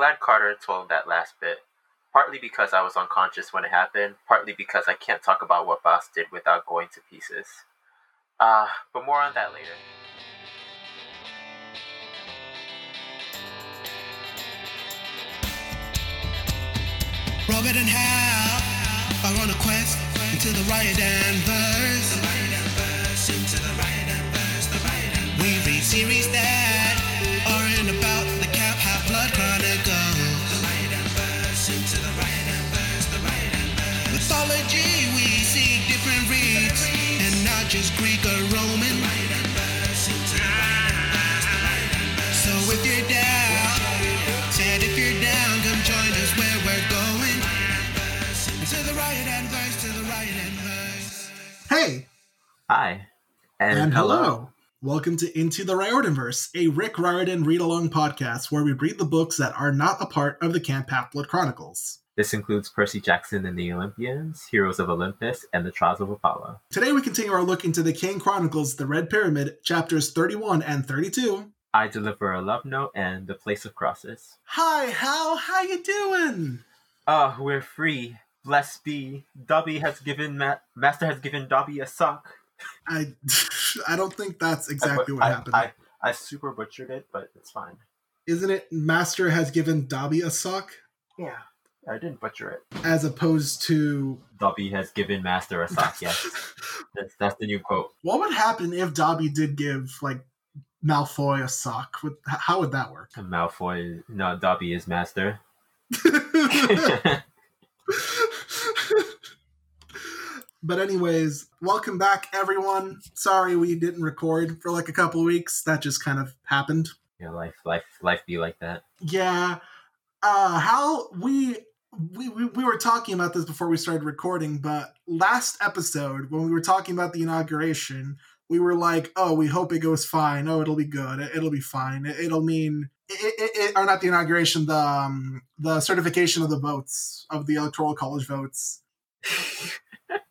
glad Carter told that last bit. Partly because I was unconscious when it happened, partly because I can't talk about what Bast did without going to pieces. Uh, but more on that later. And on a quest into the Riordanverse. We read series and not just Greek or Roman. So if you're down, said if you're down, come join us where we're going. To the Riordanverse, to the riot and verse. Hey, Hi. and, hello. Welcome to Into the Riordanverse, a Rick Riordan read along podcast where we read the books that are not a part of the Camp Half Blood Chronicles. This includes Percy Jackson and the Olympians, Heroes of Olympus, and the Trials of Apollo. Today we continue our look into the Kane Chronicles, The Red Pyramid, chapters 31 and 32. I deliver a love note and the place of crosses. Hi, Hal, how you doing? Ah, we're free. Blessed be. Dobby has given Ma- Master has given Dobby a sock. I I don't think that's exactly I, what I- happened. I, I super butchered it, but it's fine. Isn't it Master has given Dobby a sock Yeah, I didn't butcher it. as opposed to Dobby has given Master a sock. Yes, that's, that's the new quote. what would happen if Dobby did give like Malfoy a sock? Would, how would that work? Malfoy, no, Dobby is Master. but anyways, welcome back everyone. Sorry we didn't record for like a couple weeks. That just kind of happened. yeah, life, life, life be like that. Yeah. Uh how we we, we we were talking about this before we started recording, but last episode when we were talking about the inauguration, we were like, "Oh, we hope it goes fine. Oh, it'll be good. It, will be fine. It, it'll mean it, it, it, or not the inauguration, the um, the certification of the votes of the electoral college votes."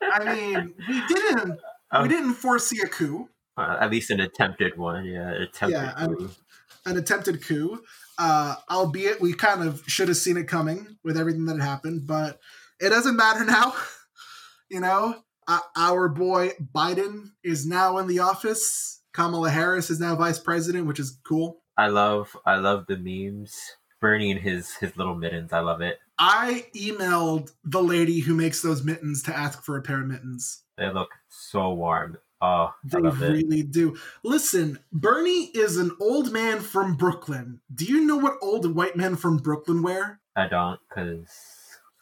I mean, we didn't Um, we didn't foresee a coup, Uh, at least an attempted one. Yeah, attempted. Yeah, I'm- an attempted coup. Uh, albeit we kind of should have seen it coming with everything that had happened, but it doesn't matter now. you know, uh, our boy Biden is now in the office. Kamala Harris is now vice president, which is cool. I love, I love the memes. Bernie and his his little mittens. I love it. I emailed the lady who makes those mittens to ask for a pair of mittens. They look so warm. Oh, They it. really do. Listen, Bernie is an old man from Brooklyn. Do you know what old white men from Brooklyn wear? I don't, cause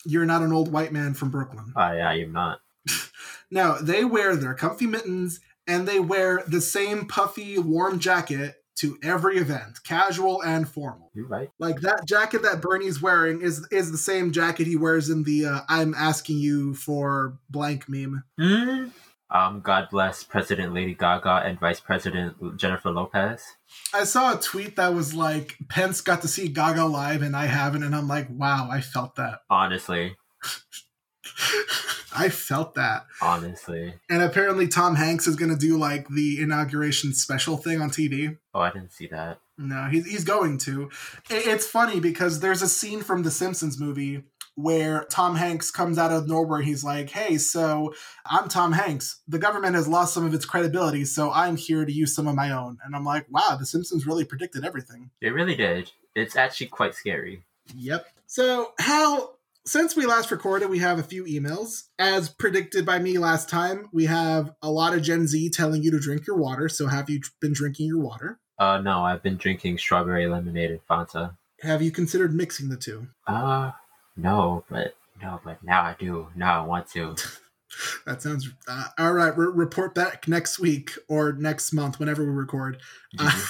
You're not an old white man from Brooklyn. I, I am not. No, they wear their comfy mittens and they wear the same puffy, warm jacket to every event, casual and formal. You right? Like that jacket that Bernie's wearing is is the same jacket he wears in the uh, "I'm asking you for blank" meme. Hmm. Um. God bless President Lady Gaga and Vice President Jennifer Lopez. I saw a tweet that was like Pence got to see Gaga live and I haven't, and I'm like, wow, I felt that. Honestly, I felt that. honestly. And apparently, Tom Hanks is going to do like the inauguration special thing on TV. Oh, I didn't see that. No, he's, he's going to. It's funny because there's a scene from the Simpsons movie where Tom Hanks comes out of nowhere. He's like, hey, so I'm Tom Hanks. The government has lost some of its credibility, so I'm here to use some of my own. And I'm like, wow, the Simpsons really predicted everything. It really did. It's actually quite scary. Yep. So, how. Since we last recorded, we have a few emails. As predicted by me last time, we have a lot of Gen Z telling you to drink your water. So, have you been drinking your water? Uh, no, I've been drinking strawberry lemonade and Fanta. Have you considered mixing the two? Uh, no, but no, but now I do. Now I want to. That sounds uh, all right. Re- report back next week or next month, whenever we record. Uh,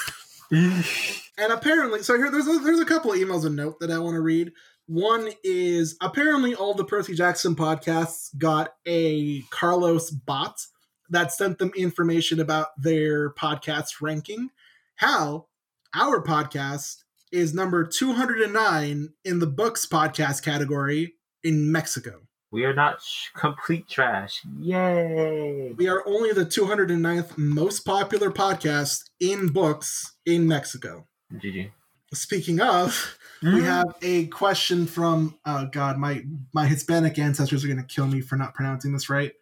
and apparently, so here there's a, there's a couple of emails of note that I want to read. One is apparently all the Percy Jackson podcasts got a Carlos bot that sent them information about their podcast ranking. How our podcast is number 209 in the books podcast category in Mexico. we are not sh- complete trash. Yay! We are only the 209th most popular podcast in books in Mexico. GG. Speaking of, we Mm. have a question from oh god, my my Hispanic ancestors are gonna kill me for not pronouncing this right.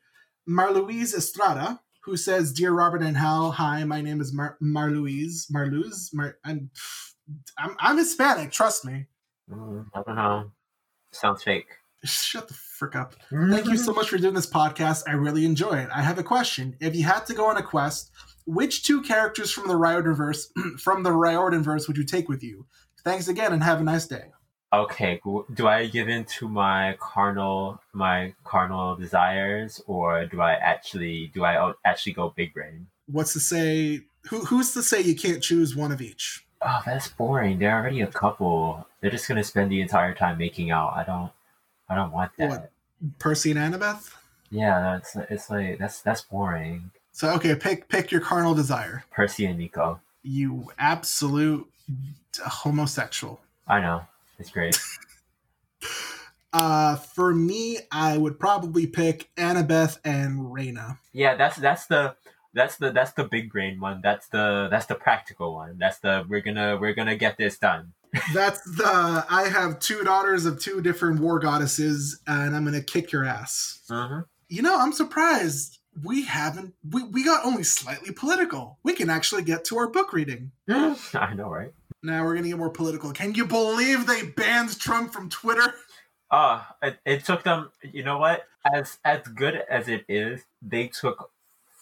Marluise Estrada, who says, "Dear Robert and Hal, hi, my name is Mar- Marluise. Marluise, Mar- I'm, I'm I'm Hispanic. Trust me. Mm, I don't know. Sounds fake. Shut the frick up. Thank you so much for doing this podcast. I really enjoy it. I have a question. If you had to go on a quest, which two characters from the Riordanverse from the Riordanverse would you take with you? Thanks again, and have a nice day." Okay, do I give in to my carnal my carnal desires, or do I actually do I actually go big brain? what's to say who who's to say you can't choose one of each Oh, that's boring. They're already a couple. They're just gonna spend the entire time making out. I don't. I don't want that. What? percy and annabeth Yeah, that's it's like that's that's boring. so okay pick pick your carnal desire Percy and Nico. you absolute homosexual I know it's great. uh for me i would probably pick annabeth and Reyna. Yeah, that's that's the that's the that's the big brain one. That's the that's the practical one. That's the we're gonna we're gonna get this done. that's the i have two daughters of two different war goddesses and i'm gonna kick your ass Mm-hmm. you know i'm surprised we haven't we, we got only slightly political we can actually get to our book reading I know, right? Now we're gonna get more political. Can you believe they banned Trump from Twitter? Uh, it, it took them. You know what? As as good as it is, they took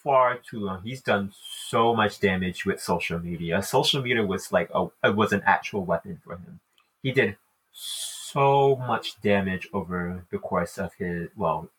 far too long. He's done so much damage with social media. Social media was like a was an actual weapon for him. He did so much damage over the course of his well,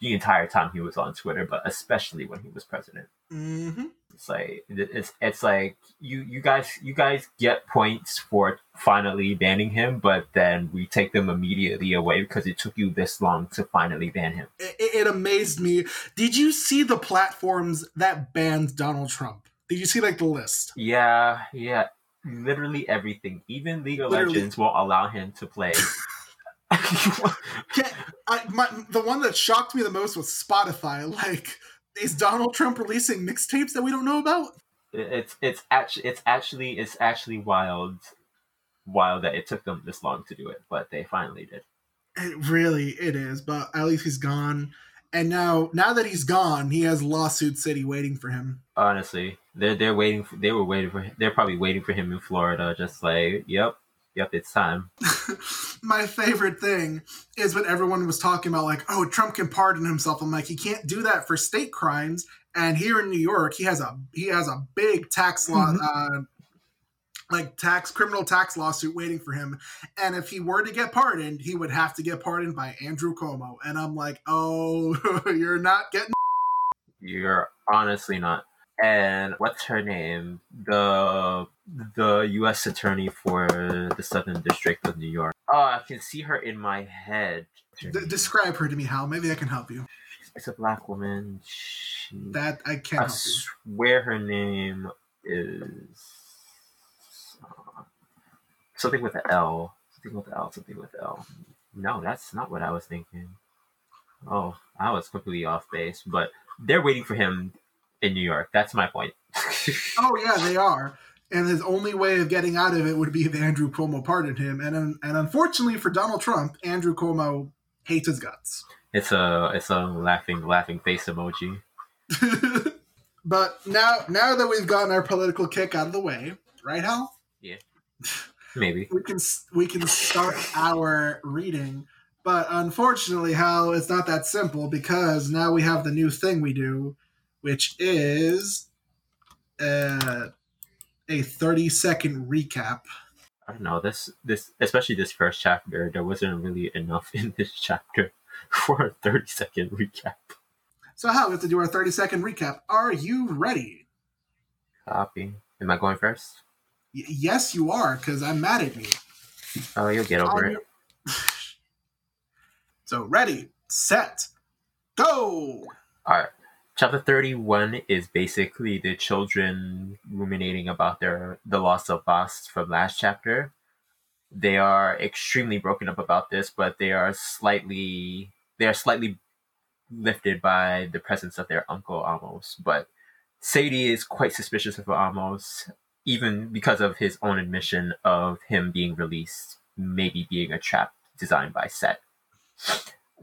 the entire time he was on Twitter, but especially when he was president. Mm-hmm. It's like it's it's like you you guys you guys get points for finally banning him, but then we take them immediately away because it took you this long to finally ban him. It, it amazed me. Did you see the platforms that banned Donald Trump? Did you see like the list? Yeah, yeah, literally everything. Even League of. Legends won't allow him to play. Can, I, my, the one that shocked me the most was Spotify. Like, is Donald Trump releasing mixtapes that we don't know about? it's it's actually it's actually it's actually wild, wild that it took them this long to do it, but they finally did. It really, it is. But at least he's gone. And now, now that he's gone, he has Lawsuit City waiting for him. Honestly, they're they're waiting. For, they were waiting for. They're probably waiting for him in Florida. Just like, yep, yep, it's time. my favorite thing is when everyone was talking about like oh trump can pardon himself i'm like he can't do that for state crimes and here in new york he has a he has a big tax law Mm-hmm. uh, like tax criminal tax lawsuit waiting for him and if he were to get pardoned he would have to get pardoned by andrew cuomo and i'm like oh you're not getting You're honestly not. And what's her name? The the U.S. attorney for the Southern District of New York. Oh, I can see her in my head. D- describe her to me hal maybe i can help you It's a black woman. She. that i can't I swear her name is uh, something with an L. Something with L. Something with L. No, that's not what I was thinking. Oh, I was completely off base. But they're waiting for him in New York. That's my point. Oh yeah, they are. And his only way of getting out of it would be if Andrew Cuomo pardoned him. And and unfortunately for Donald Trump, Andrew Cuomo hates his guts. it's a it's a laughing laughing face emoji. but now now that we've gotten our political kick out of the way, right, Hal? Yeah. Maybe. We can we can start our reading. But unfortunately, Hal, it's not that simple because now we have the new thing we do, which is uh, a thirty second recap. I don't know this this especially this first chapter. There wasn't really enough in this chapter for a thirty second recap. So, how we have to do our thirty second recap. Are you ready? Copy. Am I going first? Y- yes, you are, because I'm mad at you. Oh, you'll get over it. so, ready, set, go. All right. Chapter 31 is basically the children ruminating about their the loss of Bast from last chapter. They are extremely broken up about this, but they are slightly they are slightly lifted by the presence of their uncle Amos. But Sadie is quite suspicious of Amos even because of his own admission of him being released, maybe being a trap designed by Set.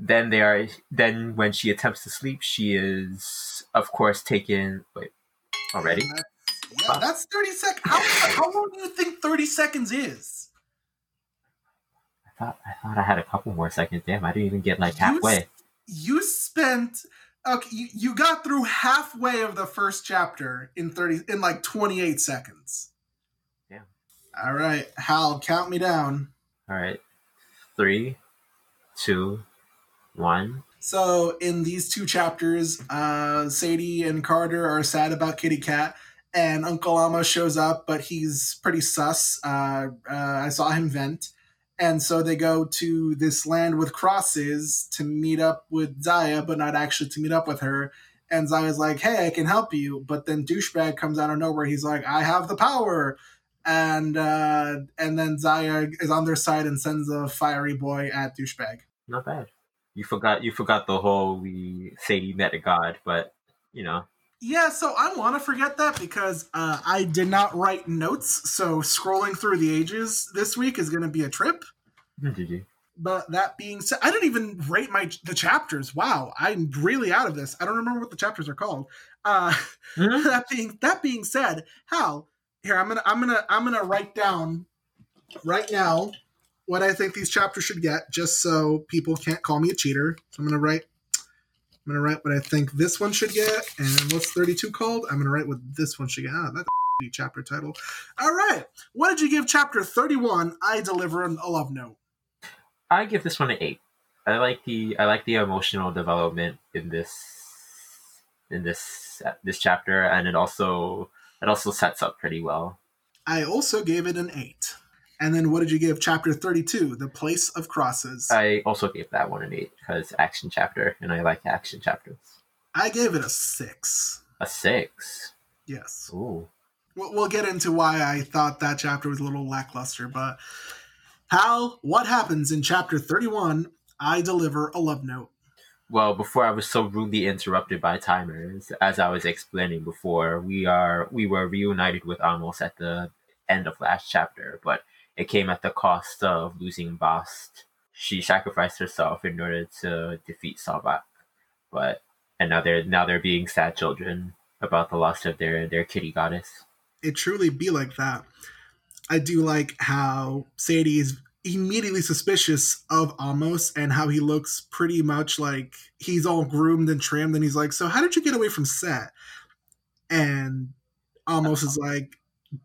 Then they are. Then when she attempts to sleep, she is, of course, taken. Wait, already? And that's- yeah, that's 30 seconds. How, how long do you think 30 seconds is? I thought I thought I had a couple more seconds. Damn, I didn't even get like You halfway. You spent okay, you, you got through halfway of the first chapter in 30 in like 28 seconds. Yeah. All right, Hal, count me down. All right, three, two, one. So in these two chapters, uh, Sadie and Carter are sad about Kitty Cat, and Uncle Alma shows up, but he's pretty sus. Uh, uh, I saw him vent, and so they go to this land with crosses to meet up with Zaya, but not actually to meet up with her. And Zaya's like, "Hey, I can help you," but then douchebag comes out of nowhere. He's like, "I have the power." And uh, and then Zaya is on their side and sends a fiery boy at douchebag. Not bad. You forgot. You forgot the whole we Sadie met a god, but you know. Yeah, so I want to forget that because uh, I did not write notes. So scrolling through the ages this week is going to be a trip. You? But that being said, I didn't even rate my the chapters. Wow, I'm really out of this. I don't remember what the chapters are called. Uh, Hmm? that being that being said, Hal, here I'm gonna I'm gonna I'm gonna write down right now what I think these chapters should get, just so people can't call me a cheater. So I'm gonna write I'm gonna write what I think this one should get, and what's 32 called? I'm gonna write what this one should get. Ah, that's a chapter title. All right, what did you give chapter 31? I deliver a love note. I give this one an eight. I like the I like the emotional development in this in this this chapter, and it also it also sets up pretty well. I also gave it an eight. And then what did you give chapter 32, The Place of Crosses? I also gave that one an eight because action chapter, and I like action chapters. I gave it a six. A six. Yes. Ooh. We'll, we'll get into why I thought that chapter was a little lackluster, but Hal, what happens in chapter 31? I deliver a love note. Well, before I was so rudely interrupted by timers, as I was explaining before, we are we were reunited with Amos at the end of last chapter, but it came at the cost of losing Bast. She sacrificed herself in order to defeat Salvat, but and now they're now they're being sad children about the loss of their their kitty goddess. It truly be like that. I do like how Sadie is immediately suspicious of Amos and how he looks pretty much like he's all groomed and trimmed and he's like, So how did you get away from set? And Amos is like,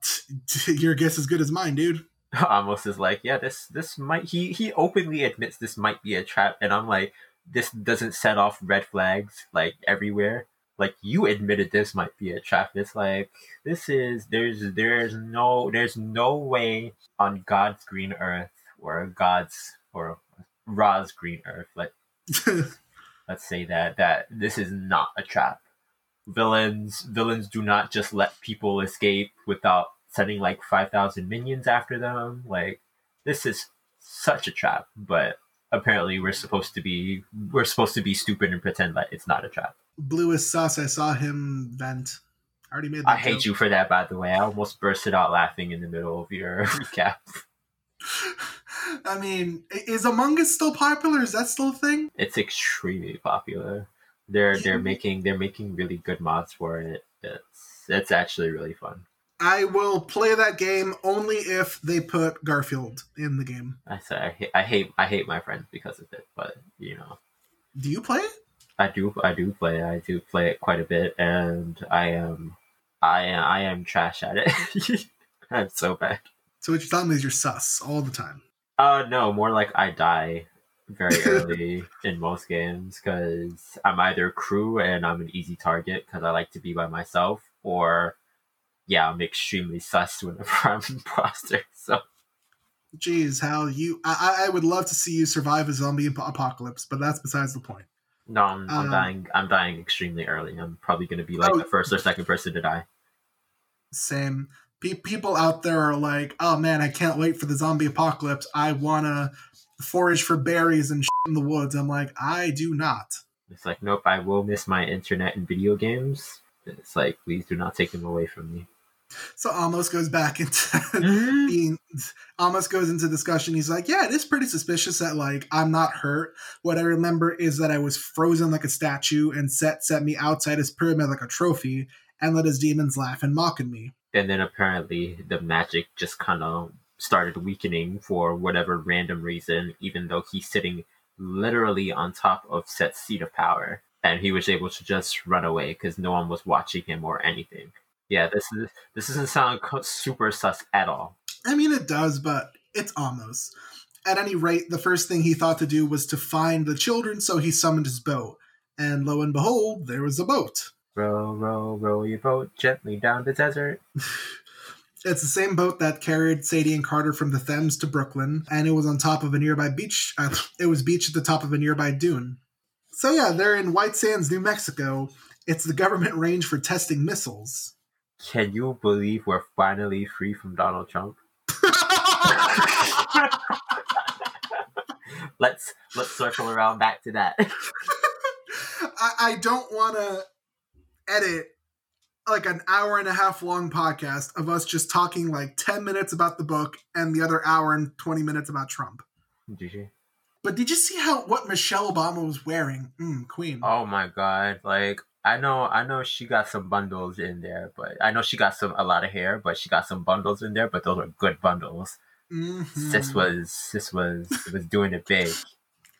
"T- t- Your guess is good as mine, dude. Amos is like, yeah, this this might he he openly admits this might be a trap, and I'm like, this doesn't set off red flags like everywhere. Like you admitted this might be a trap. It's like this is there's there's no there's no way on God's green earth or God's or Ra's green earth. Let let's say that that this is not a trap. Villains villains do not just let people escape without sending like five thousand minions after them. Like this is such a trap, but apparently we're supposed to be we're supposed to be stupid and pretend that it's not a trap. Blue is sus. I saw him vent. I already made that I hate joke. you for that, by the way. I almost bursted out laughing in the middle of your recap. I mean, is Among Us still popular? Is that still a thing? It's extremely popular. They're they're making they're making really good mods for it. It's it's actually really fun. I will play that game only if they put Garfield in the game. I say I hate I hate I hate my friends because of it, but you know Do you play it? I do I do play I do play it quite a bit, and I am I am I am trash at it. I'm so bad. So what you're telling me is you're sus all the time. Uh no, more like I die very early in most games because I'm either crew and I'm an easy target because I like to be by myself, or yeah, I'm extremely sus whenever I'm imposter. So Jeez, how you? I, I would love to see you survive a zombie apocalypse, but that's besides the point. no, I'm, I'm Um, dying. I'm dying extremely early. I'm probably gonna be like Oh. the first or second person to die. Same. Pe- people out there are like, oh man, I can't wait for the zombie apocalypse. I wanna forage for berries and shit in the woods. I'm like, I do not. It's like, nope, I will miss my internet and video games. It's like, please do not take them away from me. So Amos goes back into Mhm. being Amos goes into discussion. He's like, Yeah, it is pretty suspicious that like I'm not hurt. What I remember is that I was frozen like a statue and Set set me outside his pyramid like a trophy and let his demons laugh and mock at me. And then apparently the magic just kind of started weakening for whatever random reason, even though he's sitting literally on top of Set's seat of power. And he was able to just run away because no one was watching him or anything. Yeah, this is this doesn't sound super sus at all. I mean it does, but it's almost. At any rate, the first thing he thought to do was to find the children, so he summoned his boat. And lo and behold, there was a boat. Row, row, row your boat gently down the desert. It's the same boat that carried Sadie and Carter from the Thames to Brooklyn, and it was on top of a nearby beach. Uh, it was beached at the top of a nearby dune. So yeah, they're in White Sands, New Mexico. It's the government range for testing missiles. Can you believe we're finally free from Donald Trump? let's let's circle around back to that. I, I don't want to edit like an hour and a half long podcast of us just talking like 10 minutes about the book and the other hour and 20 minutes about Trump. But did you see how what Michelle Obama was wearing? Mm, queen. Oh my god! Like I know, I know she got some bundles in there, but I know she got some a lot of hair, but she got some bundles in there. But those are good bundles. Mhm. This was this was was doing it big.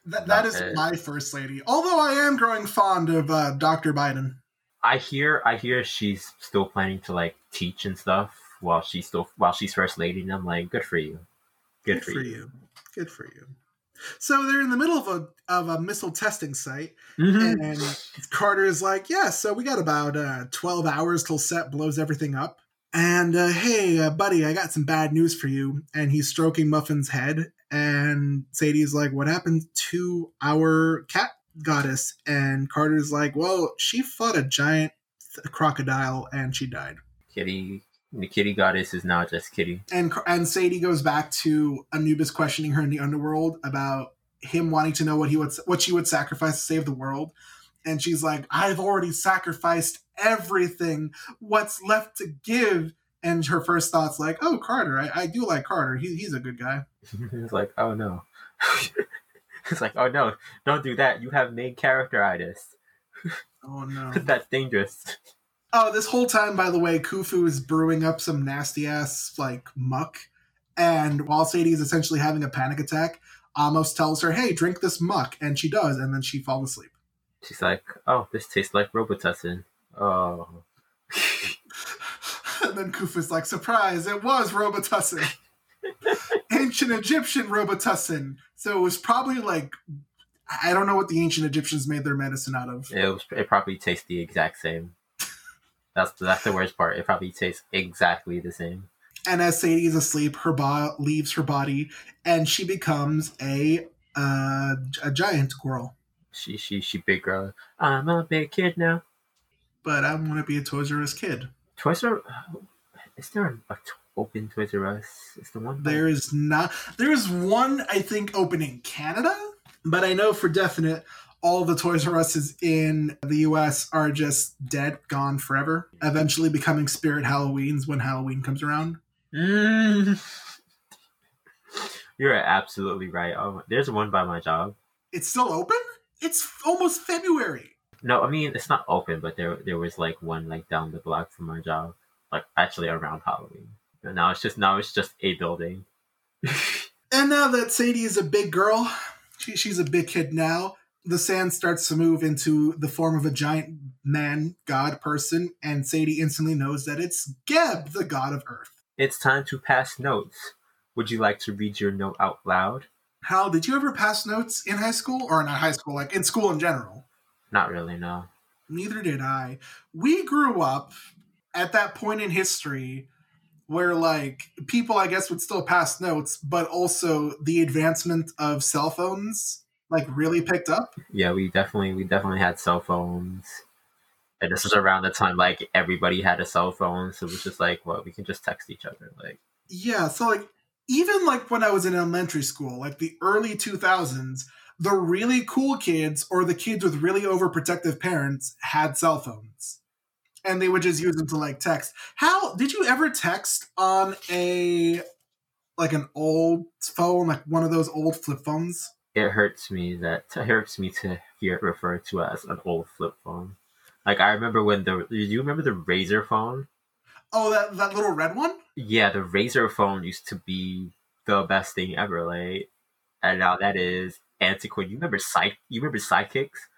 That, that is it. my first lady. Although I am growing fond of uh, Dr. Biden. I hear I hear she's still planning to like teach and stuff while she's still while she's first lady, and I'm like, good for you, good, for, you. Good for you. So they're in the middle of a of a missile testing site, Mhm. and Carter is like, "Yeah, so we got about uh, twelve hours till set blows everything up." And uh, hey, uh, buddy, I got some bad news for you. And he's stroking Muffin's head, and Sadie's like, "What happened to our cat goddess?" And Carter's like, "Well, she fought a giant th- crocodile, and she died." Kitty, the kitty goddess is now just Kitty. and and Sadie goes back to Anubis questioning her in the underworld about him wanting to know what he would what she would sacrifice to save the world, and she's like, "I've already sacrificed everything. What's left to give?" And her first thought's like, "Oh, Carter. I, I do like Carter. He, he's a good guy." it's like, oh no. it's like, oh no, don't do that. You have main character itis. Oh no. That's dangerous. Oh, this whole time, by the way, Khufu is brewing up some nasty ass like muck, and while Sadie is essentially having a panic attack, Amos tells her, "Hey, drink this muck," and she does, and then she falls asleep. She's like, oh, this tastes like Robitussin. Oh. and then Khufu's like, "Surprise! It was Robitussin, ancient Egyptian Robitussin." So it was probably like, I don't know what the ancient Egyptians made their medicine out of. It was. It probably tastes the exact same. That's that's the worst part. It probably tastes exactly the same. And as Sadie is asleep, her bo- leaves her body, and she becomes a uh, a giant girl. She she she big girl. I'm a big kid now. But I want to be a Toys R Us kid. Toys R. Is there a t- open Toys R Us? Is the one There is not. There is one I think open in Canada, but I know for definite all the Toys R Us's in the U.S. are just dead, gone forever. Eventually becoming Spirit Halloweens when Halloween comes around. Mm. You're absolutely right. Oh, there's one by my job. It's still open. It's almost February. No, I mean it's not open, but there there was like one like down the block from our job, like actually around Halloween. And now it's just now it's just a building. And now that Sadie is a big girl, she, she's a big kid now. The sand starts to move into the form of a giant man, god person, and Sadie instantly knows that it's Geb, the god of Earth. It's time to pass notes. Would you like to read your note out loud? Hal, did you ever pass notes in high school? Or not high school, like in school in general? Not really, no. Neither did I. We grew up at that point in history where, like, people, I guess, would still pass notes, but also the advancement of cell phones, like, really picked up. Yeah, we definitely we definitely had cell phones. And this was around the time like everybody had a cell phone, so it was just like, well, we can just text each other. Like Yeah, so, like, even like when I was in elementary school, like the early 2000s, the really cool kids or the kids with really overprotective parents had cell phones. and they would just use them to like text. How did you ever text on a like an old phone, like one of those old flip phones? It hurts me that it hurts me to hear it referred to as an old flip phone. Like I remember when the do you remember the Razr phone? Oh, that that little red one. Yeah, the Razr phone used to be the best thing ever, like, and now that is antiquated. You remember side? You remember sidekicks?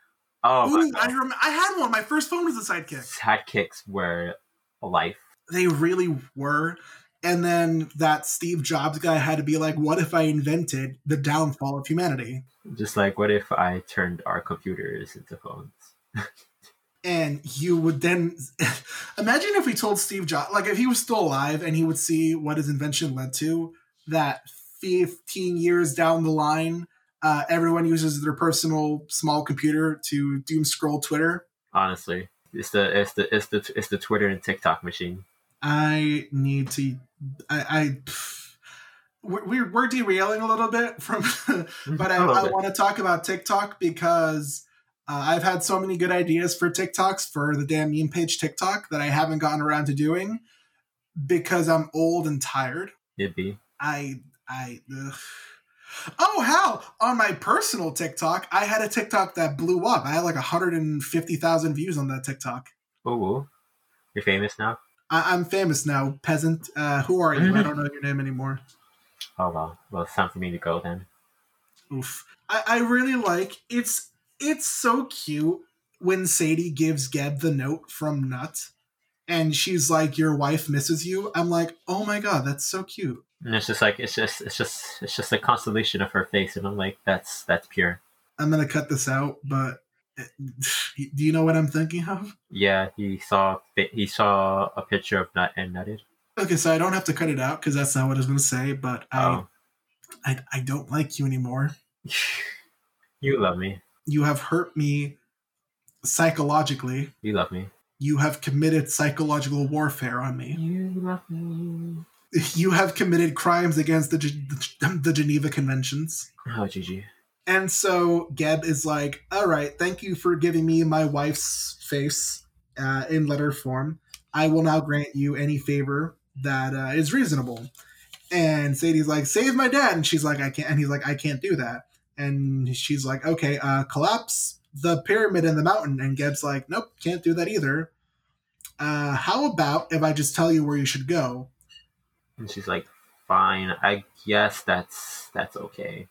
Oh, my Ooh, I rem- I had one. My first phone was a Sidekick. sidekicks were life. They really were. And then that Steve Jobs guy had to be like, "What if I invented the downfall of humanity?" Just like, what if I turned our computers into phones? and you would then imagine if we told Steve Jobs, like if he was still alive and he would see what his invention led to, that 15 years down the line, uh, everyone uses their personal small computer to doom scroll Twitter. Honestly, it's the it's the it's the it's the Twitter and TikTok machine. I need to, I, I we're, we're derailing a little bit from, but I, I want to talk about TikTok because uh, I've had so many good ideas for TikToks for the damn meme page TikTok that I haven't gotten around to doing because I'm old and tired. Be I I ugh. oh how on my personal TikTok I had a TikTok that blew up. I had like 150,000 views on that TikTok. oh, you're famous now. I, I'm famous now, peasant. Uh, who are you? I don't know your name anymore. Oh well, well, it's time for me to go then. Oof. I, I really like it's it's so cute when Sadie gives Geb the note from Nut and she's like, Your wife misses you. I'm like, oh my god, that's so cute. And it's just like it's just it's just it's just a constellation of her face, and I'm like, that's that's pure. I'm gonna cut this out, but do you know what I'm thinking of? Yeah, he saw he saw a picture of Nut and Nutted. Okay, so I don't have to cut it out because that's not what I was gonna say, but I, Oh, I I don't like you anymore. you love me. You have hurt me psychologically. You love me. You have committed psychological warfare on me. You love me. You have committed crimes against the, Ge- the Geneva Conventions. Oh, Gigi. And so Geb is like, all right, thank you for giving me my wife's face uh, in letter form. I will now grant you any favor that uh, is reasonable. And Sadie's like, save my dad. And she's like, I can't. And he's like, I can't do that. And she's like, okay, uh, collapse the pyramid in the mountain. And Geb's like, nope, can't do that either. Uh, how about if I just tell you where you should go? And she's like, fine. I guess that's that's okay.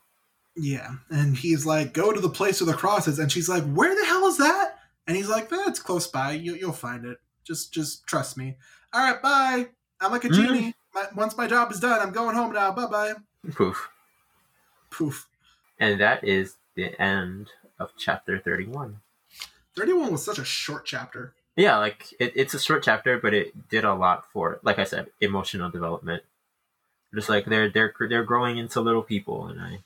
Yeah. And he's like, go to the place where the crosses," And she's like, where the hell is that? And he's like, eh, close by. You, you'll find it. Just just trust me. All right, bye. I'm like a Mhm. genie. My, once my job is done, I'm going home now. Bye bye. Poof. Poof. And that is the end of chapter 31. 31 was such a short chapter. Yeah, like it, it's a short chapter, but it did a lot for, like I said, emotional development. Just like they're they're they're growing into little people, and I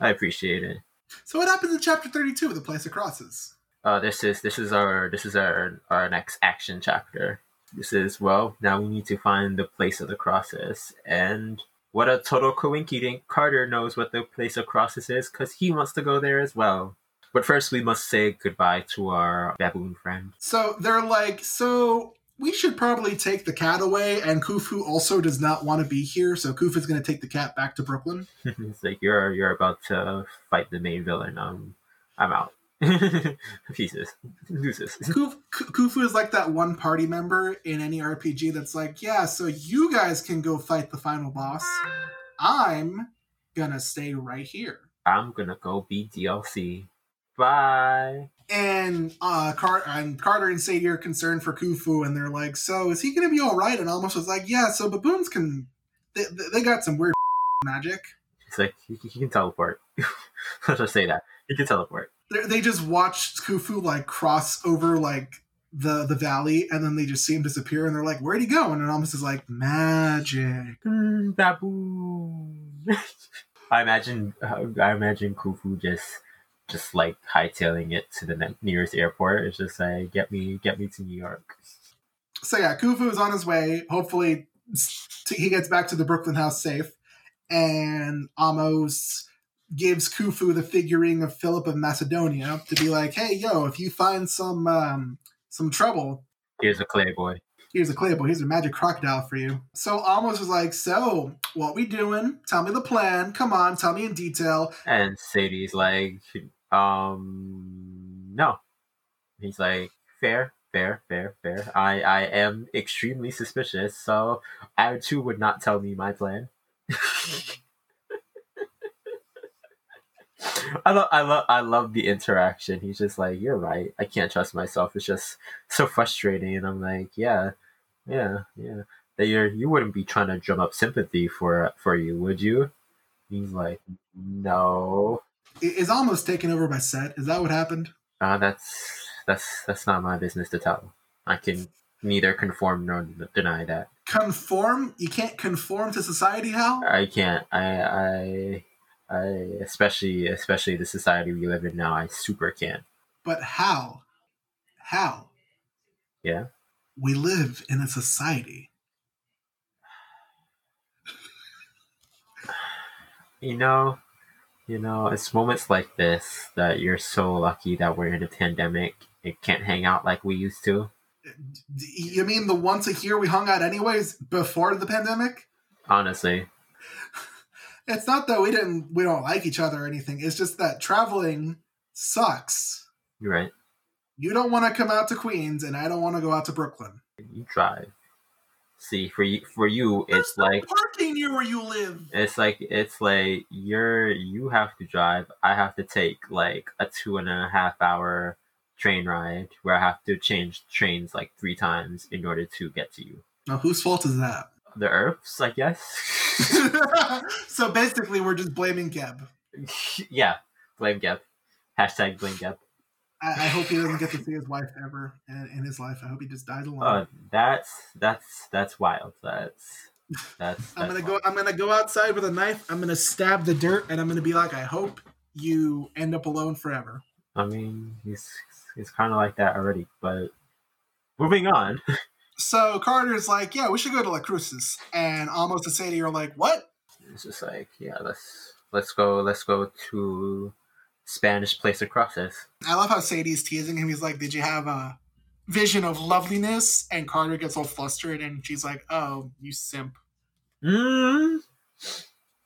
I appreciate it. So what happens in chapter 32 of the place of crosses? Uh, this is this is our this is our our next action chapter. This is well now we need to find the place of the crosses, and what a total coinkydink! Carter knows what the place of crosses is because he wants to go there as well. But first, we must say goodbye to our baboon friend. So they're like, so we should probably take the cat away. And Khufu also does not want to be here. So Khufu's going to take the cat back to Brooklyn. it's like you're you're about to fight the main villain. Um, I'm out. Pieces. Khufu, Khufu is like that one party member in any RPG that's like, yeah, so you guys can go fight the final boss. I'm gonna stay right here. I'm gonna go be DLC. Bye. And uh, Car- and Carter and Sadie are concerned for Khufu, and they're like, so is he gonna be all right? And Almost was like, yeah, so baboons can, they, they got some weird magic. It's like he, he can teleport. Let's just say that he can teleport. They're, they just watch Khufu like cross over like the the valley, and then they just see him disappear, and they're like, where'd he go? And almost is like magic. Mm, baboon. I imagine. Uh, I imagine Khufu just, just like hightailing it to the ne- nearest airport. It's just like get me, get me to New York. So yeah, Khufu is on his way. Hopefully, he gets back to the Brooklyn house safe. And Amos gives Khufu the figuring of Philip of Macedonia to be like, "Hey, yo, if you find some um, some trouble, Here's a clay boy. Here's a clay boy. Here's a magic crocodile for you. So Almost was like, so what we doing? Tell me the plan. Come on, tell me in detail. And Sadie's like, um, no. He's like, fair, fair, fair, fair. I, I am extremely suspicious, so I too would not tell me my plan. I love, I love, I love the interaction. He's just like, "You're right. I can't trust myself. It's just so frustrating." And I'm like, "Yeah, yeah, yeah. That you're, you wouldn't be trying to drum up sympathy for for you, would you?" He's like, "No, Is Almost taken over by Set? Is that what happened? uh, that's that's that's not my business to tell. I can neither conform nor deny that. Conform? You can't conform to society, Hal? I can't. I I I especially especially the society we live in now. I super can't. But how? How? Yeah. We live in a society. You know, you know, it's moments like this that you're so lucky that we're in a pandemic. It can't hang out like we used to. You mean the once a year we hung out anyways before the pandemic? Honestly, It's not that we didn't we don't like each other or anything. It's just that traveling sucks. you're right. You don't want to come out to Queens and I don't want to go out to Brooklyn. You drive. See, for you, for you, it's There's like parking near where you live. it's like it's like you're you have to drive. I have to take like a two and a half hour train ride where I have to change trains like three times in order to get to you. Now whose fault is that? The Earths, I guess. so basically we're just blaming Geb. yeah, blame Geb. Hashtag blame Geb. I, I hope he doesn't get to see his wife ever in, in his life. I hope he just dies alone. Uh, that's that's that's wild. That's that's. I'm gonna go. I'm gonna go outside with a knife. I'm gonna stab the dirt, and I'm gonna be like, I hope you end up alone forever. I mean, he's he's kind of like that already. But moving on. So Carter's like, yeah, we should go to La Cruces, and almost to Sadie are like, what? It's just like, yeah, let's let's go let's go to Spanish place across this. I love how Sadie's teasing him. He's like, did you have a vision of loveliness? And Carter gets all flustered, and she's like, oh, you simp. Mm.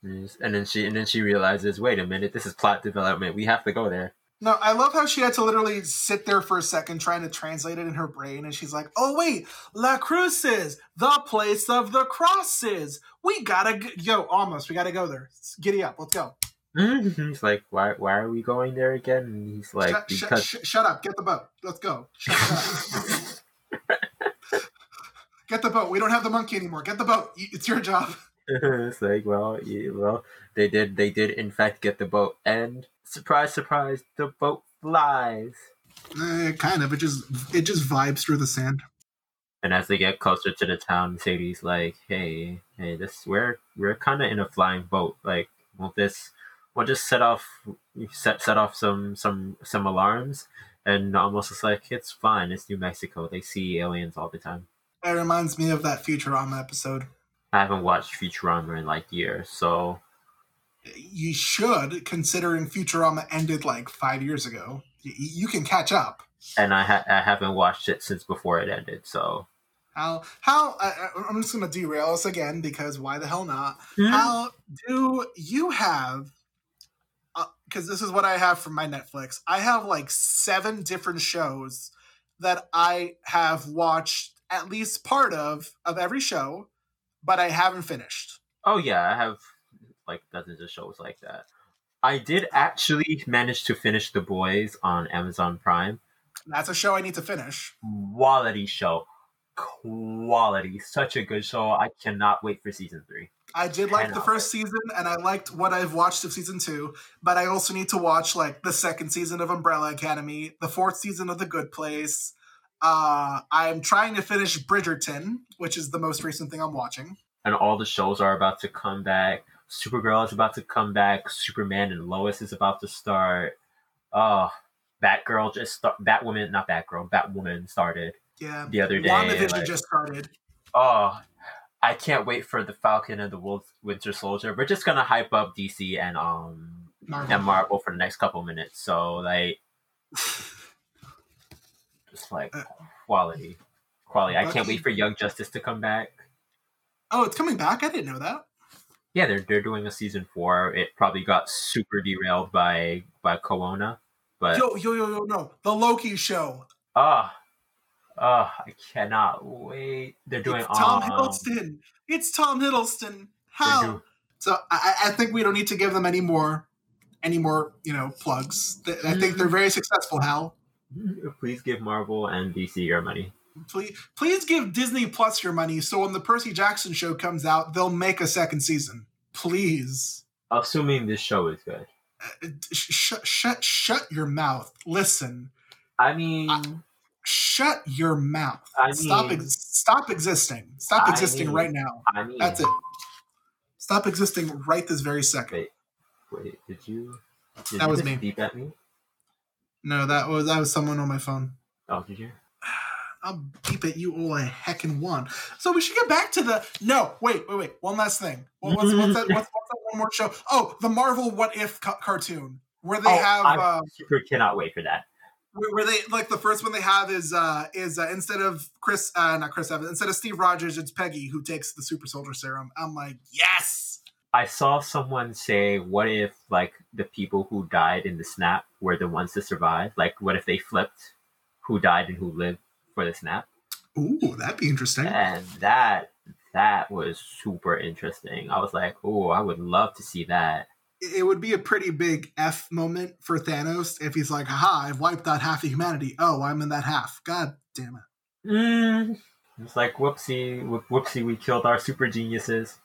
And then she and then she realizes, wait a minute, this is plot development. We have to go there. No, I love how she had to literally sit there for a second trying to translate it in her brain, and she's like, "Oh wait, La Cruces, the place of the crosses. We gotta g- yo, almost. We gotta go there. Giddy up, let's go. He's like, why why are we going there again? And he's like, shut, because sh- shut up. Get the boat. Let's go. Shut, shut up. Get the boat. We don't have the monkey anymore. Get the boat. It's your job. it's like, well, yeah, well, they did they did in fact get the boat, and surprise, surprise, the boat flies. Eh, kind of. It just it just vibes through the sand. And as they get closer to the town, Sadie's like, "Hey, hey, this we're we're kind of in a flying boat. Like, won't this? We'll just set off set set off some some some alarms." And almost is like, "It's fine. It's New Mexico. They see aliens all the time." It reminds me of that Futurama episode. I haven't watched Futurama in like years, so You should, considering Futurama ended like five years ago. You can catch up. and I ha- I haven't watched it since before it ended. So How how I, I'm just gonna derail us again because why the hell not? Hmm? How do you have? Because this is what I have from my Netflix. I have like seven different shows that I have watched at least part of of every show, but I haven't finished. Oh yeah, I have like dozens of shows like that. I did actually manage to finish The Boys on Amazon Prime. That's a show I need to finish. Quality show. Quality. Such a good show. I cannot wait for season three. I did like the first season, and I liked what I've watched of season two. But I also need to watch like the second season of Umbrella Academy, the fourth season of The Good Place. Uh, I'm trying to finish Bridgerton, which is the most recent thing I'm watching. And all the shows are about to come back. Supergirl is about to come back. Superman and Lois is about to start. Oh, Batgirl just start. Batwoman, not Batgirl. Batwoman started Yeah, the other day. WandaVision like- just started. Oh, I can't wait for the Falcon and the Wolf Winter Soldier. We're just gonna hype up DC and um Marvel. and Marvel for the next couple minutes. So like, just like Uh. quality, quality. I can't wait for Young Justice to come back. Oh, it's coming back. I didn't know that. Yeah, they're they're doing a season four. It probably got super derailed by by Corona, but Yo, yo, yo, yo, no. The Loki show. ah, ah, I cannot wait. They're doing It's Tom um, Hiddleston. It's Tom Hiddleston. How? So I, I think we don't need to give them any more, any more, you know, plugs. I think they're very successful. Hal, Please give Marvel and DC your money. please, please give Disney Plus your money so when the Percy Jackson show comes out, they'll make a second season. Please, Assuming this show is good. Uh, shut, shut, shut your mouth. Listen, I mean, shut your mouth. I stop, ex- stop existing. Stop I existing mean- right now. I mean, That's it. Stop existing right this very second. Wait, wait, did you? Did That you was me. Beep at me? No, that was that was someone on my phone. Oh, did you? I'll beep at you all a heckin' one. So we should get back to the no. Wait, wait, wait. One last thing. What, what's, what's that? What's, what's that one more show? Oh, the Marvel What If ca- cartoon where they Oh, have I uh, super cannot wait for that. Where they like the first one they have is uh is uh, instead of Chris uh not Chris Evans instead of Steve Rogers it's Peggy who takes the super soldier serum. I'm like yes. I saw someone say, "What if like the people who died in the snap were the ones to survive? Like, what if they flipped who died and who lived for the snap?" Ooh, that'd be interesting. And that that was super interesting. I was like, "Oh, I would love to see that." It would be a pretty big F moment for Thanos if he's like, haha, I've wiped out half of humanity. Oh, I'm in that half. God damn it. Mm. It's like, whoopsie, whoop- whoopsie, we killed our super geniuses.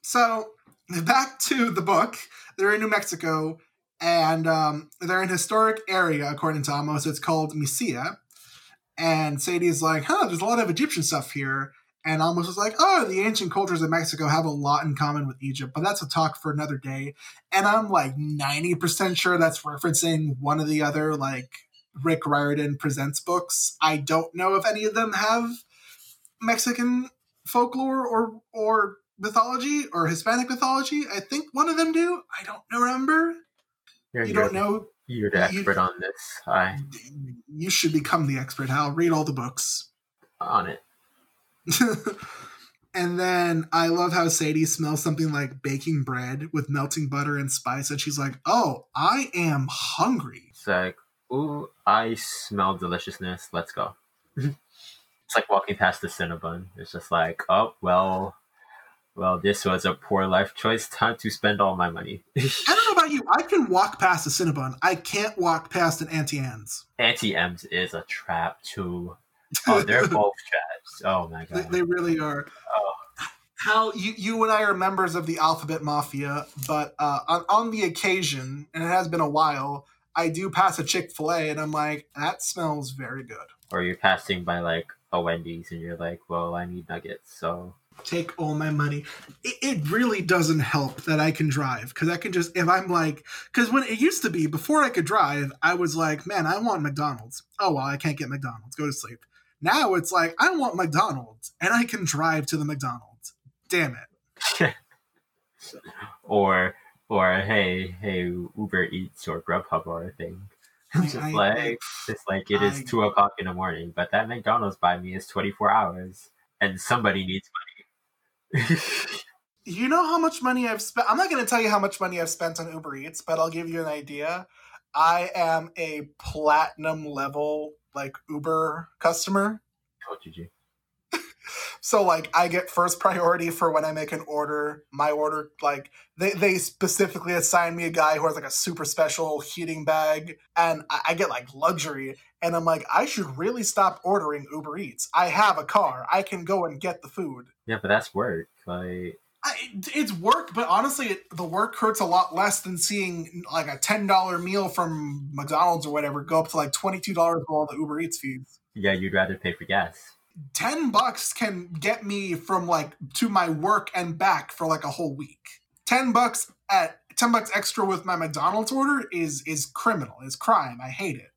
So back to the book. They're in New Mexico, and um, they're in a historic area, according to Amos. It's called Mesilla. And Sadie's like, huh, there's a lot of Egyptian stuff here. And Amos is like, oh, the ancient cultures of Mexico have a lot in common with Egypt, but that's a talk for another day. And I'm like 90% sure that's referencing one of the other, like, Rick Riordan Presents books. I don't know if any of them have Mexican folklore or or mythology or Hispanic mythology. I think one of them do. I don't remember. You're, You don't know. You're the you- expert on this. I You should become the expert, Hal. Read all the books. on it. and then I love how Sadie smells something like baking bread with melting butter and spice, and she's like, "Oh, I am hungry." It's like, ooh, I smell deliciousness. Let's go. Mm-hmm. it's like walking past the Cinnabon. It's just like, oh well, well, this was a poor life choice. Time to spend all my money. I don't know about you. I can walk past a Cinnabon. I can't walk past an Auntie Anne's. Auntie Anne's is a trap too. Oh, they're both traps. Oh my They, god. they really are. Oh. Hal, you, you and I are members of the Alphabet Mafia, but uh, on, on the occasion, and it has been a while, I do pass a Chick fil A and I'm like, that smells very good. Or you're passing by like a Wendy's and you're like, well, I need nuggets. So Take all my money. It, it really doesn't help that I can drive because I can just, if I'm like, because when it used to be, before I could drive, I was like, man, I want McDonald's. Oh, well, I can't get McDonald's. Go to sleep. Now it's like, I want McDonald's and I can drive to the McDonald's. Damn it. or or hey hey Uber Eats or Grubhub or a thing. Just I- like it's like it is I- two o'clock in the morning, but that McDonald's by me is twenty four hours, and somebody needs money. You know how much money I've spent? I'm not going to tell you how much money I've spent on Uber Eats, but I'll give you an idea. I am a platinum level like Uber customer. oh, you? So like I get first priority for when I make an order. My order like they, they specifically assign me a guy who has like a super special heating bag and I, I get like luxury and I'm like I should really stop ordering Uber Eats. I have a car. I can go and get the food. Yeah, but that's work. Like I, it's work, but honestly, it, the work hurts a lot less than seeing like a ten dollar meal from McDonald's or whatever go up to like twenty two dollars for all the Uber Eats fees. yeah, you'd rather pay for gas. Ten bucks can get me from like to my work and back for like a whole week. Ten bucks at ten bucks extra with my McDonald's order is is criminal. Is crime. I hate it.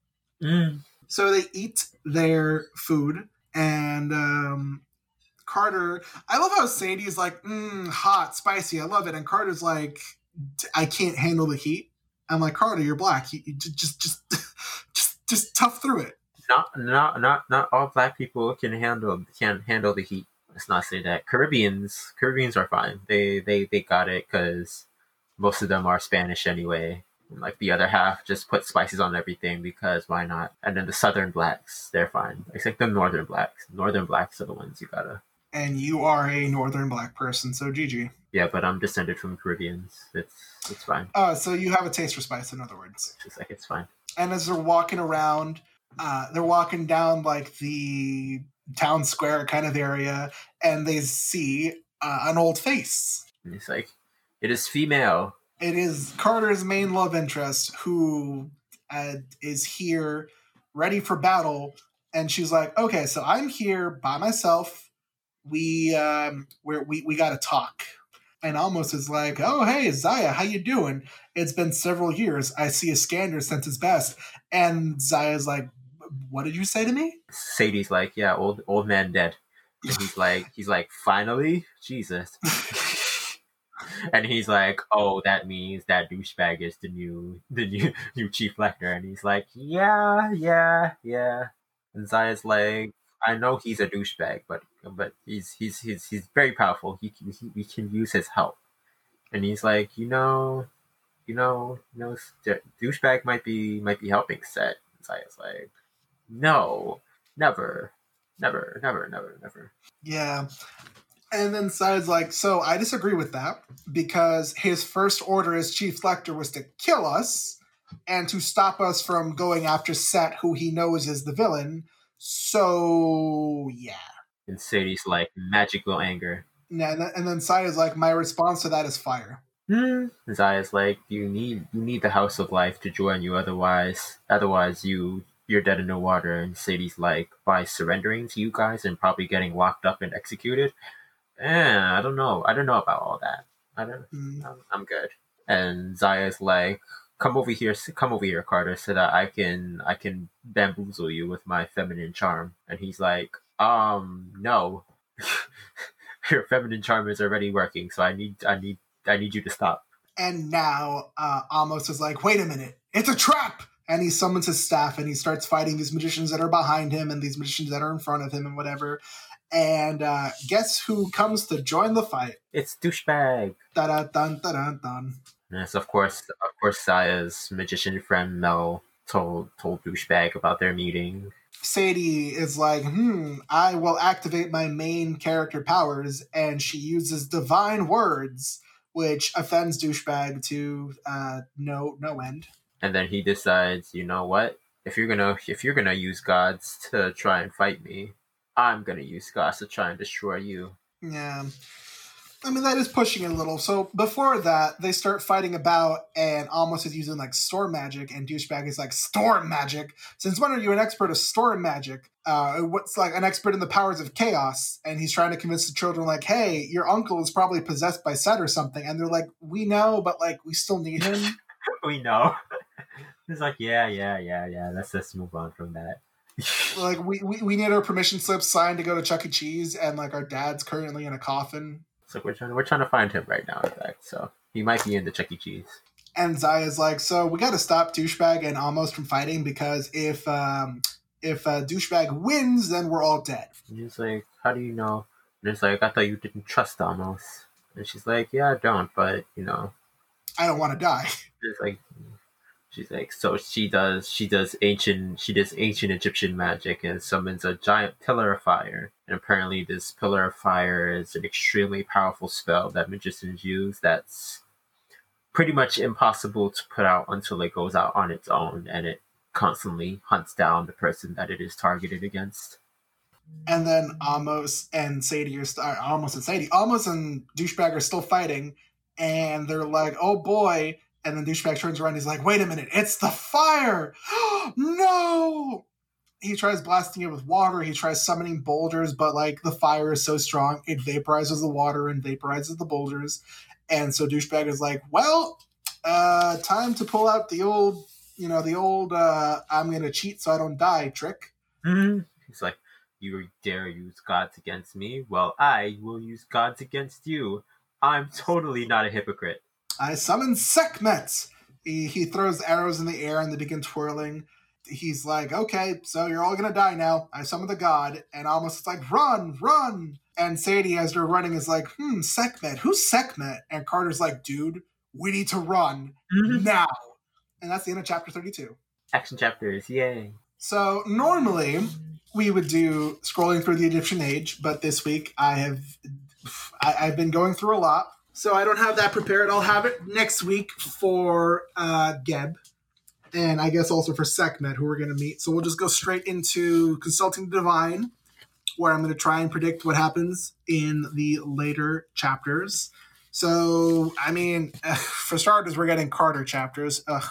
Mm. So they eat their food, and um, Carter. I love how Sadie's like, mm, hot, spicy. I love it, and Carter's like, I can't handle the heat. I'm like, Carter, you're black. You, you just, just, just, just tough through it. not not not not all black people can handle can handle the heat. Let's not say that. Caribbeans Caribbeans are fine. They they they got it because most of them are Spanish anyway. Like the other half just put spices on everything because why not? And then the southern blacks, they're fine. Except the northern blacks. Northern blacks are the ones you gotta. And you are a northern black person, so GG. Yeah, but I'm descended from Caribbeans. It's it's fine. Uh, so you have a taste for spice, in other words. It's like it's fine. And as they're walking around, uh, they're walking down like the town square kind of area, and they see uh, an old face. And it's like, it is female. It is Carter's main love interest who uh, is here ready for battle. And she's like, okay, so I'm here by myself. We um, we're, we we got to talk. And Amos is like, oh hey Zaya, how you doing? It's been several years. I see a scanner since his best. And Zaya's like, what did you say to me? Sadie's like, yeah, old old man dead. And he's like, he's like, finally, Jesus. and he's like, oh, that means that douchebag is the new the new new chief lector. And he's like, yeah, yeah, yeah. And Zaya's like, I know he's a douchebag, but but he's he's he's he's very powerful. He, can- he we can use his help. And he's like, you know, you know, you know, douchebag might be might be helping Set. And Zaya's like, no, never, never, never, never, never. Yeah. And then Sadie's like, so I disagree with that because his first order as chief lector was to kill us and to stop us from going after Set, who he knows is the villain. So yeah. And Sadie's like magical anger. Yeah, and then, and then is like, my response to that is fire. Hmm. Zaya's like, you need you need the House of Life to join you, otherwise otherwise you you're dead in the water. And Sadie's like, by surrendering to you guys and probably getting locked up and executed. Eh, I don't know. I don't know about all that. I don't. Mm. I'm, I'm good. And Zaya's like, come over here, come over here, Carter, so that I can I can bamboozle you with my feminine charm. And he's like, um, no. Your feminine charm is already working, so I need I need I need you to stop. And now uh, Amos is like, wait a minute, it's a trap! And he summons his staff and he starts fighting these magicians that are behind him and these magicians that are in front of him and whatever. And uh, guess who comes to join the fight? It's douchebag. Da da dun da dun dun. Yes, of course, of course. Zaya's magician friend Mel told told douchebag about their meeting. Sadie is like, hmm, I will activate my main character powers, and she uses divine words, which offends douchebag to uh, no no end. and then he decides, you know what? If you're gonna if you're gonna use gods to try and fight me, I'm gonna use gods to try and destroy you. Yeah. I mean, that is pushing it a little. So before that, they start fighting about, and Amos is using like storm magic, and douchebag is like storm magic. Since when are you an expert of storm magic? Uh, what's like an expert in the powers of chaos? And he's trying to convince the children, like, hey, your uncle is probably possessed by Set or something. And they're like, we know, but like, we still need him. we know. He's like, yeah, yeah, yeah, yeah. Let's just move on from that. like, we, we we need our permission slip signed to go to Chuck E. Cheese, and like, our dad's currently in a coffin. So we're trying we're trying to find him right now. In fact, so he might be in the Chuck E. Cheese. and Zaya's like, so we got to stop douchebag and Amos from fighting because if um, if uh, douchebag wins, then we're all dead. And he's like, how do you know? And it's like, I thought you didn't trust Amos. And she's like, yeah, I don't, but you know, I don't want to die. It's like she's like so she does she does ancient she does ancient Egyptian magic and summons a giant pillar of fire. And apparently this pillar of fire is an extremely powerful spell that magicians use that's pretty much impossible to put out until it goes out on its own and it constantly hunts down the person that it is targeted against. And then Amos and Sadie are st- uh, Amos and Sadie, Amos and douchebag are still fighting, and they're like, "Oh boy!" And then douchebag turns around. He's like, "Wait a minute! It's the fire! no!" He tries blasting it with water. He tries summoning boulders, but like the fire is so strong, it vaporizes the water and vaporizes the boulders. And so douchebag is like, "Well, uh, time to pull out the old, you know, the old uh, I'm gonna cheat so I don't die trick." He's like, You dare use gods against me? Well, I will use gods against you. I'm totally not a hypocrite. I summon Sekhmet. He, he throws arrows in the air and they begin twirling. he's like, okay, so you're all gonna die now. I summon the god, and Amos like, run, run. And Sadie, as they're running, is like, hmm, Sekhmet, who's Sekhmet? And Carter's like, dude, we need to run now. And that's the end of chapter 32. Action chapters, yay. So normally we would do scrolling through the Egyptian age, but this week I have I, I've been going through a lot, so I don't have that prepared. I'll have it next week for uh, Geb, and I guess also for Sekhmet, who we're going to meet. So we'll just go straight into consulting the divine, where I'm going to try and predict what happens in the later chapters. So I mean, for starters, we're getting Carter chapters. Ugh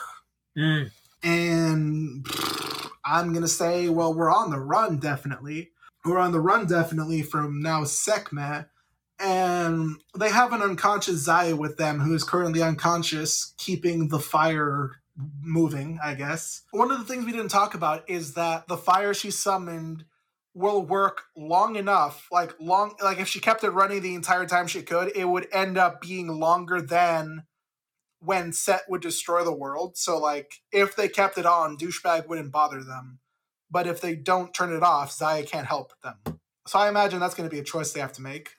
Mm. and I'm gonna say, well, we're on the run definitely. We're on the run definitely from now Sekhmet, and they have an unconscious Zaya with them who is currently unconscious, keeping the fire moving. I guess one of the things we didn't talk about is that the fire she summoned will work long enough like long like if she kept it running the entire time she could it would end up being longer than when Set would destroy the world. So like if they kept it on, douchebag wouldn't bother them. But if they don't turn it off, Zaya can't help them. So I imagine that's going to be a choice they have to make.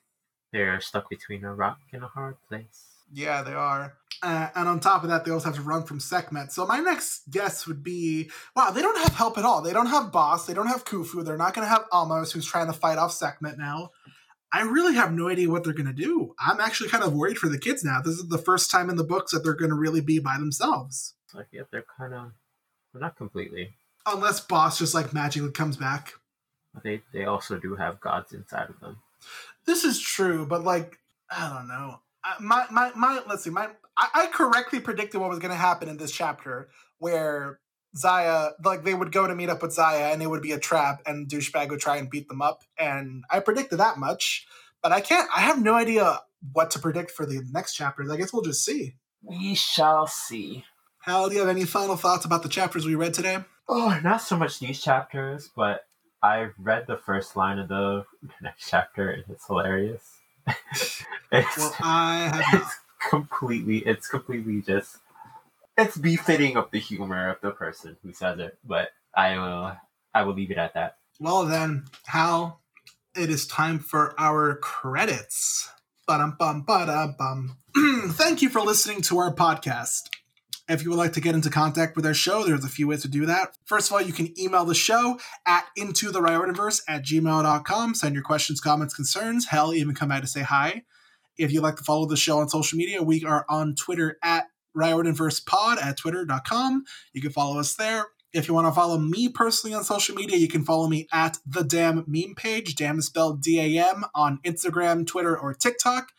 They're stuck between a rock and a hard place. Yeah, they are. Uh, and on top of that, they also have to run from Sekhmet. So my next guess would be, wow, they don't have help at all. They don't have Bast. They don't have Khufu. They're not going to have Amos, who's trying to fight off Sekhmet now. I really have no idea what they're going to do. I'm actually kind of worried for the kids now. This is the first time in the books that they're going to really be by themselves. It's like, yeah, they're kind of, well, not completely. Unless Bast just like magically comes back. But they, they also do have gods inside of them. This is true, but like, I don't know. I- My, my, my, let's see, my, I, I correctly predicted what was going to happen in this chapter where Zaya, like, they would go to meet up with Zaya and it would be a trap and douchebag would try and beat them up. And I predicted that much, but I can't, I have no idea what to predict for the next chapters. I guess we'll just see. We shall see. Hal, do you have any final thoughts about the chapters we read today? Oh, not so much these chapters, but I've read the first line of the next chapter and it's hilarious. it's, Well, I have it's completely, it's completely just, it's befitting of the humor of the person who says it, but I will, I will leave it at that. Well then, Hal, it is time for our credits. Ba-dum bum ba bum. Thank you for listening to our podcast. If you would like to get into contact with our show, there's a few ways to do that. First of all, you can email the show at into the Riordanverse at gmail.com. Send your questions, comments, concerns. Hell, even come by to say hi. If you'd like to follow the show on social media, we are on Twitter at Riordanverse at twitter.com. You can follow us there. If you want to follow me personally on social media, you can follow me at the damn meme page. Damn spelled D A M on Instagram, Twitter, or TikTok.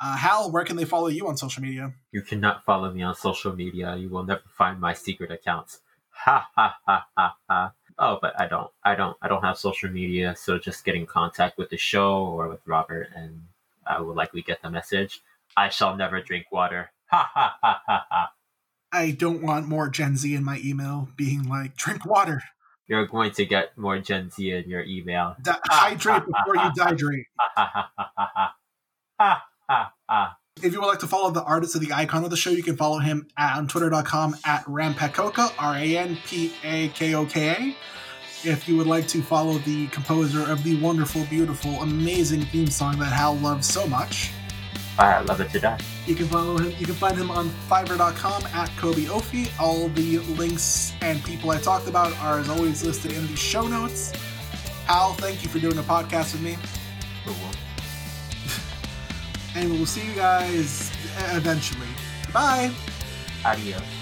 Uh, Hal, where can they follow you on social media? You cannot follow me on social media. You will never find my secret accounts. Ha ha ha ha ha. Oh, but I don't. I don't. I don't have social media, so just get in contact with the show or with Robert, and I will likely get the message. I shall never drink water. Ha ha ha ha ha. I don't want more Gen Z in my email being like, drink water, You're going to get more Gen Z in your email. Di- hydrate before you dehydrate. If you would like to follow the artist of the icon of the show, you can follow him at, on twitter.com at Ranpakoka, R A N P A K O K A. If you would like to follow the composer of the wonderful, beautiful, amazing theme song that Hal loves so much, I love it to death. you can follow him. You can find him on Fiverr.com at Kobe Ofi. All the links and people I talked about are as always listed in the show notes. Hal, thank you for doing a podcast with me. And we'll see you guys eventually. Bye. Adios.